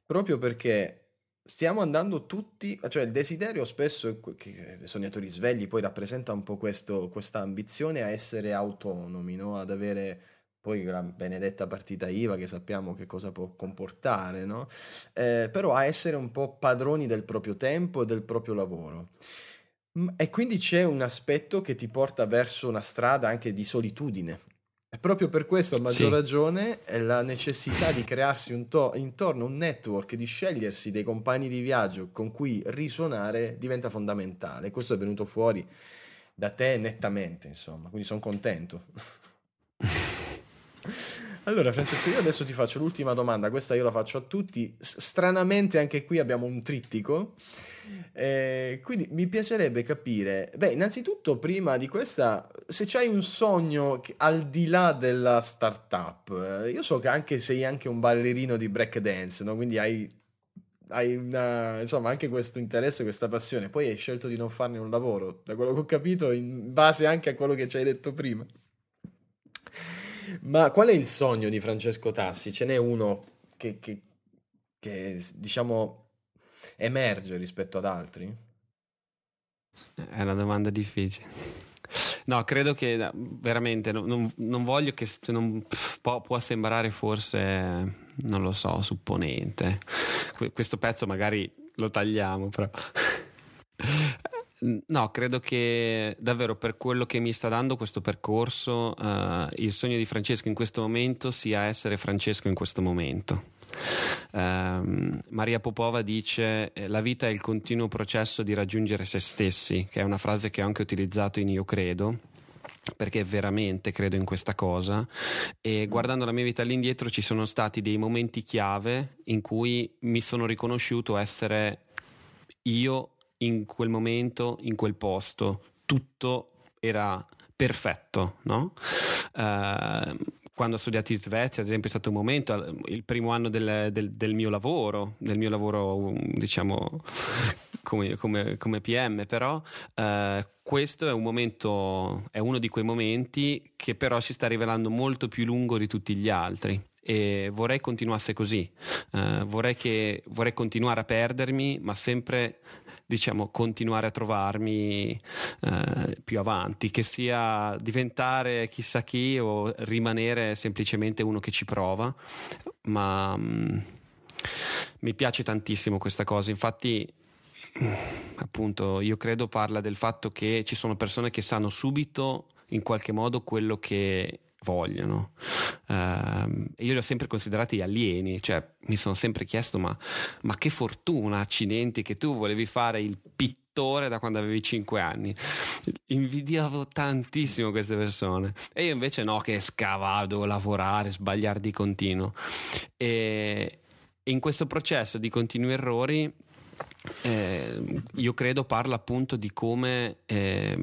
proprio perché stiamo andando tutti, cioè il desiderio spesso, che sognatori svegli poi rappresenta un po' questo, questa ambizione a essere autonomi, no? ad avere poi la benedetta partita IVA che sappiamo che cosa può comportare, no? eh, però a essere un po' padroni del proprio tempo e del proprio lavoro. E quindi c'è un aspetto che ti porta verso una strada anche di solitudine, e proprio per questo, a maggior sì. ragione, è la necessità di crearsi un to- intorno un network, di scegliersi dei compagni di viaggio con cui risuonare diventa fondamentale. Questo è venuto fuori da te nettamente, insomma, quindi sono contento. Allora, Francesco, io adesso ti faccio l'ultima domanda. Questa io la faccio a tutti. Stranamente, anche qui abbiamo un trittico. Eh, quindi mi piacerebbe capire, beh, innanzitutto, prima di questa, se c'hai un sogno al di là della startup, eh, io so che anche sei anche un ballerino di breakdance, no? Quindi hai, hai una, insomma, anche questo interesse, questa passione. Poi hai scelto di non farne un lavoro, da quello che ho capito, in base anche a quello che ci hai detto prima. Ma qual è il sogno di Francesco Tassi? Ce n'è uno che, che, che diciamo emerge rispetto ad altri? È una domanda difficile. No, credo che veramente non, non voglio che non, può, può, sembrare forse, non lo so, supponente. Questo pezzo magari lo tagliamo, però. No, credo che davvero per quello che mi sta dando questo percorso, uh, il sogno di Francesco in questo momento sia essere Francesco in questo momento. Uh, Maria Popova dice la vita è il continuo processo di raggiungere se stessi, che è una frase che ho anche utilizzato in Io Credo perché veramente credo in questa cosa e guardando la mia vita all'indietro ci sono stati dei momenti chiave in cui mi sono riconosciuto essere io in quel momento, in quel posto, tutto era perfetto, no? Uh, quando ho studiato in Svezia, ad esempio, è stato un momento, il primo anno del, del, del mio lavoro, del mio lavoro, diciamo, come, come, come PM, però uh, questo è un momento, è uno di quei momenti che però si sta rivelando molto più lungo di tutti gli altri e vorrei continuasse così, uh, vorrei, che, vorrei continuare a perdermi, ma sempre diciamo, continuare a trovarmi eh, più avanti, che sia diventare chissà chi o rimanere semplicemente uno che ci prova, ma mh, mm, mi piace tantissimo questa cosa, infatti appunto io credo parla del fatto che ci sono persone che sanno subito in qualche modo quello che vogliono. Uh, io li ho sempre considerati alieni, cioè mi sono sempre chiesto: ma, ma, che fortuna, accidenti, che tu volevi fare il pittore da quando avevi 5 anni. Invidiavo tantissimo queste persone. E io invece no, che scavavo, dovevo lavorare, sbagliare di continuo. E in questo processo di continui errori. Eh, io credo parla appunto di come eh,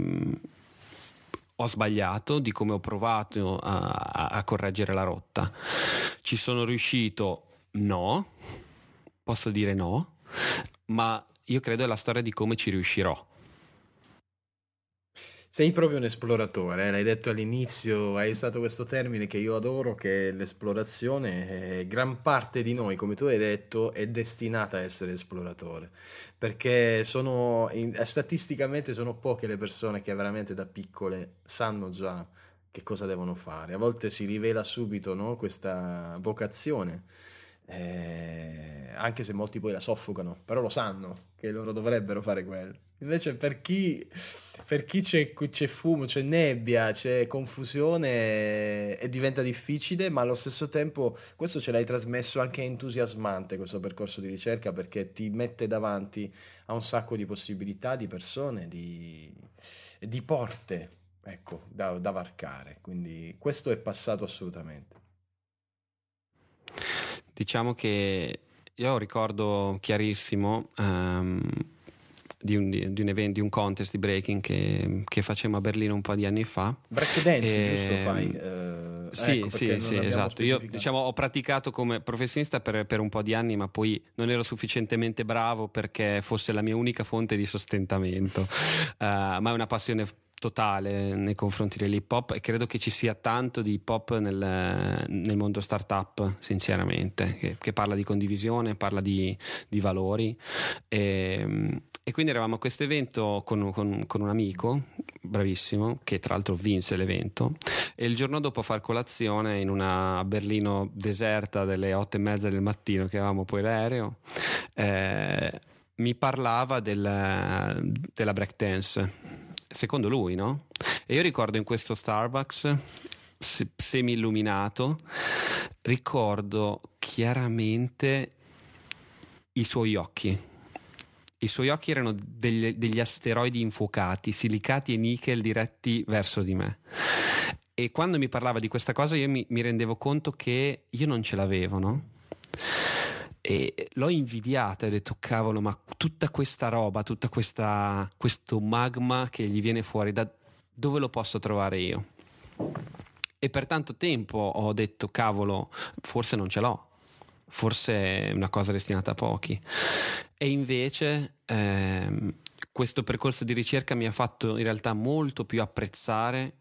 ho sbagliato, di come ho provato a, a, a correggere la rotta. Ci sono riuscito? No, posso dire no, ma io credo è la storia di come ci riuscirò. Sei proprio un esploratore, eh? l'hai detto all'inizio, hai usato questo termine che io adoro, che è l'esplorazione. Gran parte di noi, come tu hai detto, è destinata a essere esploratore, perché sono, in, eh, statisticamente sono poche le persone che veramente da piccole sanno già che cosa devono fare. A volte si rivela subito no, questa vocazione eh, anche se molti poi la soffocano, però lo sanno che loro dovrebbero fare quello. Invece per chi, per chi c'è, c'è, fumo, c'è nebbia, c'è confusione e diventa difficile, ma allo stesso tempo questo ce l'hai trasmesso anche entusiasmante questo percorso di ricerca perché ti mette davanti a un sacco di possibilità, di persone, di, di porte, ecco, da, da varcare. Quindi questo è passato assolutamente. Diciamo che io ricordo chiarissimo um, di, un, di, un, evento, di un contest di breaking che, che facemmo a Berlino un po' di anni fa. Breakdance, e... giusto fai? Uh, sì, ecco sì, sì, esatto. Io diciamo, ho praticato come professionista per, per, un po' di anni, ma poi non ero sufficientemente bravo perché fosse la mia unica fonte di sostentamento. Uh, ma è una passione totale nei confronti dell'hip hop e credo che ci sia tanto di hip hop nel, nel mondo startup sinceramente che, che, parla di condivisione parla di, di valori. E, e, quindi eravamo a questo evento con, con, con, un amico bravissimo che tra l'altro vinse l'evento e il giorno dopo a far colazione in una Berlino deserta delle otto e mezza del mattino che avevamo poi l'aereo eh, mi parlava del, della breakdance secondo lui, no? E io ricordo in questo Starbucks semi illuminato, ricordo chiaramente i suoi occhi. I suoi occhi erano degli, degli asteroidi infuocati, silicati e nickel diretti verso di me. e quando mi parlava di questa cosa io mi, mi rendevo conto che io non ce l'avevo, no? E l'ho invidiata e ho detto cavolo ma tutta questa roba, tutto questo magma che gli viene fuori da dove lo posso trovare io? E per tanto tempo ho detto cavolo forse non ce l'ho, forse è una cosa destinata a pochi e invece ehm, questo percorso di ricerca mi ha fatto in realtà molto più apprezzare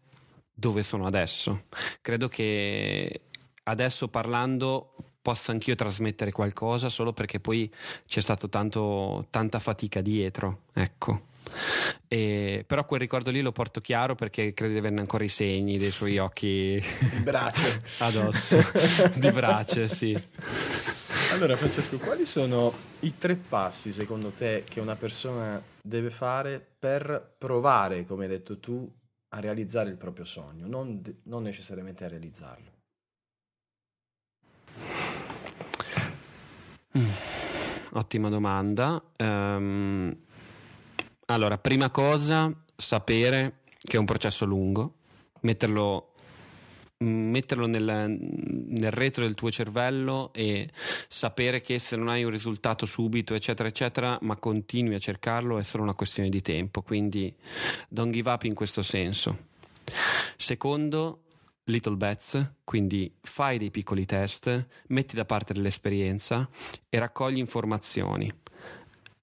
dove sono adesso. Credo che adesso parlando possa anch'io trasmettere qualcosa solo perché poi c'è stato tanto, tanta fatica dietro, ecco. E, però quel ricordo lì lo porto chiaro perché credo di averne ancora i segni dei suoi occhi di brace addosso di brace sì allora Francesco quali sono i tre passi secondo te che una persona deve fare per provare come hai detto tu a realizzare il proprio sogno, non, non necessariamente a realizzarlo? Mm, ottima domanda. Um, allora, prima cosa, sapere che è un processo lungo, metterlo metterlo nel, nel, retro del tuo cervello e sapere che se non hai un risultato subito, eccetera, eccetera, ma continui a cercarlo, è solo una questione di tempo. Quindi don't give up in questo senso. Secondo, little bets, quindi fai dei piccoli test, metti da parte dell'esperienza e raccogli informazioni.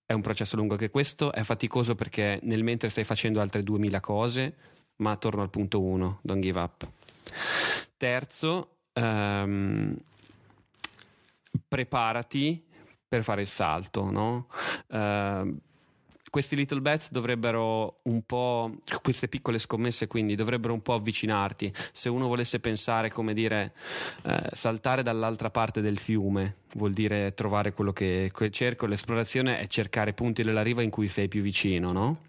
È un processo lungo anche questo, è faticoso perché nel mentre stai facendo altre 2000 cose, ma torno al punto 1, don't give up. Terzo, um, preparati per fare il salto, no? Uh, questi little bets dovrebbero un po', queste piccole scommesse quindi dovrebbero un po' avvicinarti. Se uno volesse pensare, come dire, eh, saltare dall'altra parte del fiume, vuol dire trovare quello che, cerco, l'esplorazione è cercare punti della riva in cui sei più vicino, no?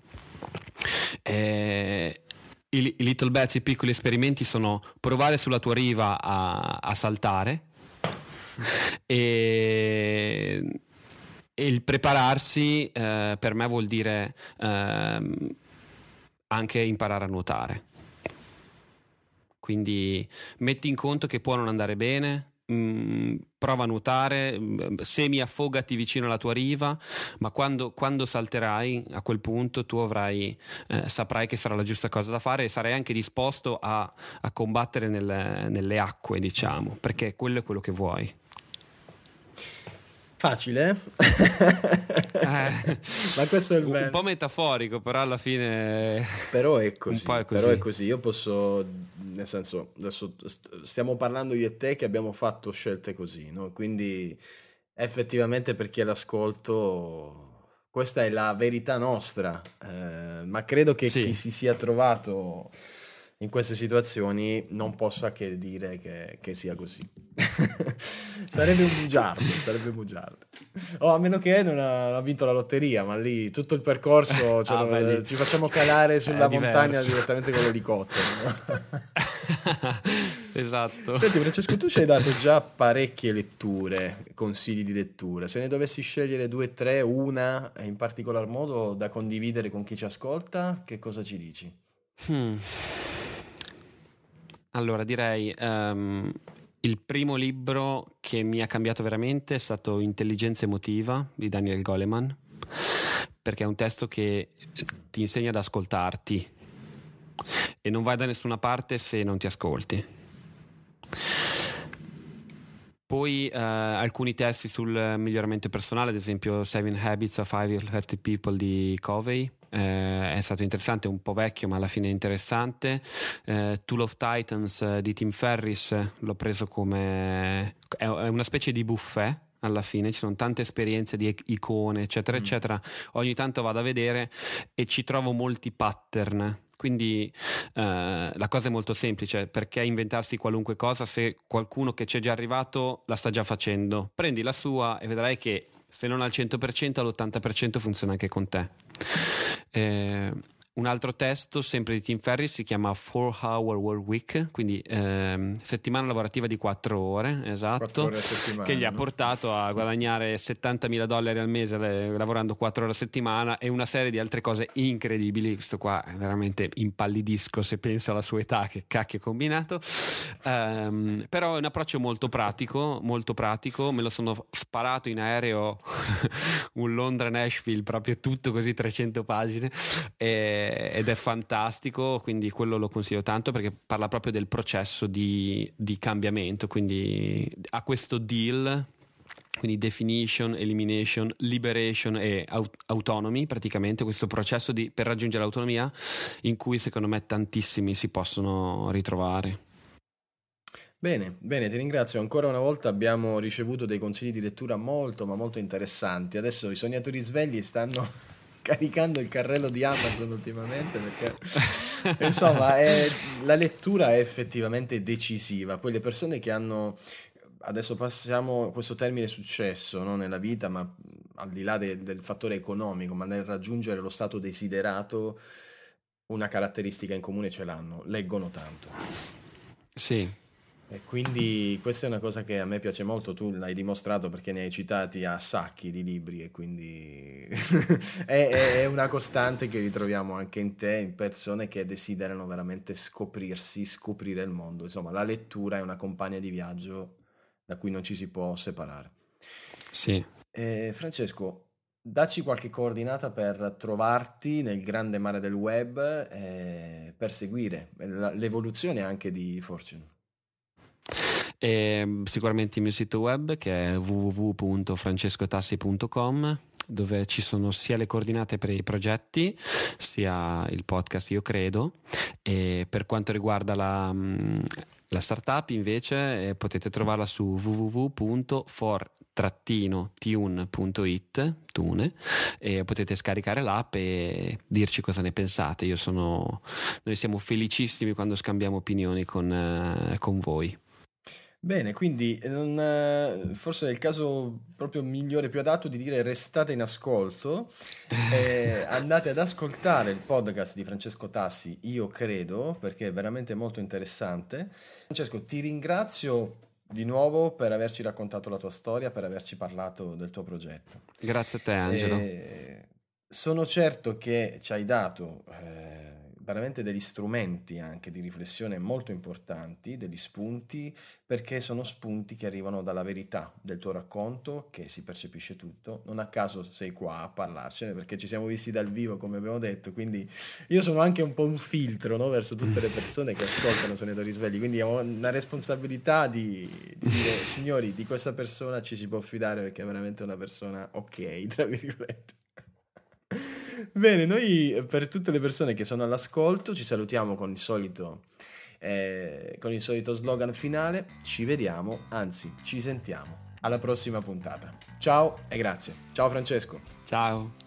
E, i, i little bets, i piccoli esperimenti sono provare sulla tua riva a, a saltare e, il prepararsi eh, per me vuol dire eh, anche imparare a nuotare. Quindi metti in conto che può non andare bene, mh, mm, prova a nuotare, mm, semi affogati vicino alla tua riva, ma quando, quando salterai a quel punto tu avrai, eh, saprai che sarà la giusta cosa da fare e sarai anche disposto a, a combattere nelle, nelle acque, diciamo, perché quello è quello che vuoi. Facile, eh, ma questo è il bello. Un po' metaforico, però alla fine. Però è così. È così. Però è così. Io posso, nel senso, adesso stiamo parlando io e te che abbiamo fatto scelte così, no? Quindi effettivamente per chi è l'ascolto, questa è la verità nostra. Eh, ma credo che sì. chi si sia trovato in queste situazioni non possa che dire che, che sia così. sarebbe un bugiardo, sarebbe un bugiardo. Oh, a meno che non ha, ha, vinto la lotteria, ma lì tutto il percorso cioè, ah, beh, ci facciamo calare sulla montagna direttamente con l'elicottero. No? esatto. Senti Francesco, tu ci hai dato già parecchie letture, consigli di lettura. Se ne dovessi scegliere due o tre, una in particolar modo da condividere con chi ci ascolta, che cosa ci dici? Hmm. Allora, direi um, il primo libro che mi ha cambiato veramente è stato Intelligenza emotiva di Daniel Goleman, perché è un testo che ti insegna ad ascoltarti e non vai da nessuna parte se non ti ascolti. Poi uh, alcuni testi sul miglioramento personale, ad esempio Seven Habits of Highly Effective People di Covey, eh, è stato interessante, un po' vecchio ma alla fine interessante. Eh, Tool of Titans eh, di Tim Ferris l'ho preso come... è, è una specie di buffet alla fine. Ci sono tante esperienze di icone eccetera mm. eccetera. Ogni tanto vado a vedere e ci trovo molti pattern. Quindi eh, la cosa è molto semplice perché inventarsi qualunque cosa se qualcuno che c'è già arrivato la sta già facendo. Prendi la sua e vedrai che se non al 100% all'80% funziona anche con te eh, un altro testo, sempre di Tim Ferriss, si chiama 4 Hour Work Week, quindi ehm, settimana lavorativa di 4 ore, esatto, ore che gli ha portato a guadagnare 70 mila dollari al mese lavorando 4 ore a settimana e una serie di altre cose incredibili. Questo qua veramente impallidisco se penso alla sua età, che cacchio combinato. Um, però è un approccio molto pratico, molto pratico. Me lo sono sparato in aereo un Londra-Nashville, proprio tutto così 300 pagine. E ed è fantastico, quindi quello lo consiglio tanto perché parla proprio del processo di, di cambiamento, quindi ha questo deal quindi definition, elimination, liberation e autonomy, praticamente questo processo di, per raggiungere l'autonomia in cui secondo me tantissimi si possono ritrovare. Bene, bene, ti ringrazio. Ancora una volta abbiamo ricevuto dei consigli di lettura molto ma molto interessanti. Adesso i sognatori svegli stanno caricando il carrello di Amazon ultimamente perché insomma è, la lettura è effettivamente decisiva. Poi le persone che hanno adesso passiamo questo termine successo no, nella vita, ma al di là de, del fattore economico, ma nel raggiungere lo stato desiderato, una caratteristica in comune ce l'hanno, leggono tanto. Sì, e quindi questa è una cosa che a me piace molto, tu l'hai dimostrato perché ne hai citati a sacchi di libri e quindi è, è, una costante che ritroviamo anche in te, in persone che desiderano veramente scoprirsi, scoprire il mondo. Insomma, la lettura è una compagna di viaggio da cui non ci si può separare. Sì. Eh, Francesco, dacci qualche coordinata per trovarti nel grande mare del web, eh, per seguire l'evoluzione anche di Fortune. E ehm, sicuramente il mio sito web che è www.francescotassi.com dove ci sono sia le coordinate per i progetti sia il podcast Io Credo e per quanto riguarda la, mm, la startup invece eh, potete trovarla su www.for-tune.it tune, e potete scaricare l'app e dirci cosa ne pensate. Sono, noi siamo felicissimi quando scambiamo opinioni con, eh, con voi. Bene, quindi eh, non, eh, forse è il caso proprio migliore, più adatto di dire restate in ascolto, eh, andate ad ascoltare il podcast di Francesco Tassi, io credo, perché è veramente molto interessante. Francesco, ti ringrazio di nuovo per averci raccontato la tua storia, per averci parlato del tuo progetto. Grazie a te Angelo. Eh, sono certo che ci hai dato... Eh, veramente degli strumenti anche di riflessione molto importanti, degli spunti, perché sono spunti che arrivano dalla verità del tuo racconto, che si percepisce tutto. Non a caso sei qua a parlarcene, perché ci siamo visti dal vivo, come abbiamo detto, quindi io sono anche un po' un filtro no? verso tutte le persone che ascoltano Sonatori Svegli, quindi ho una responsabilità di, di dire, signori, di questa persona ci si può fidare perché è veramente una persona ok, tra virgolette. Bene, noi per tutte le persone che sono all'ascolto ci salutiamo con il solito, eh, con il solito slogan finale. Ci vediamo, anzi ci sentiamo alla prossima puntata. Ciao e grazie. Ciao Francesco. Ciao.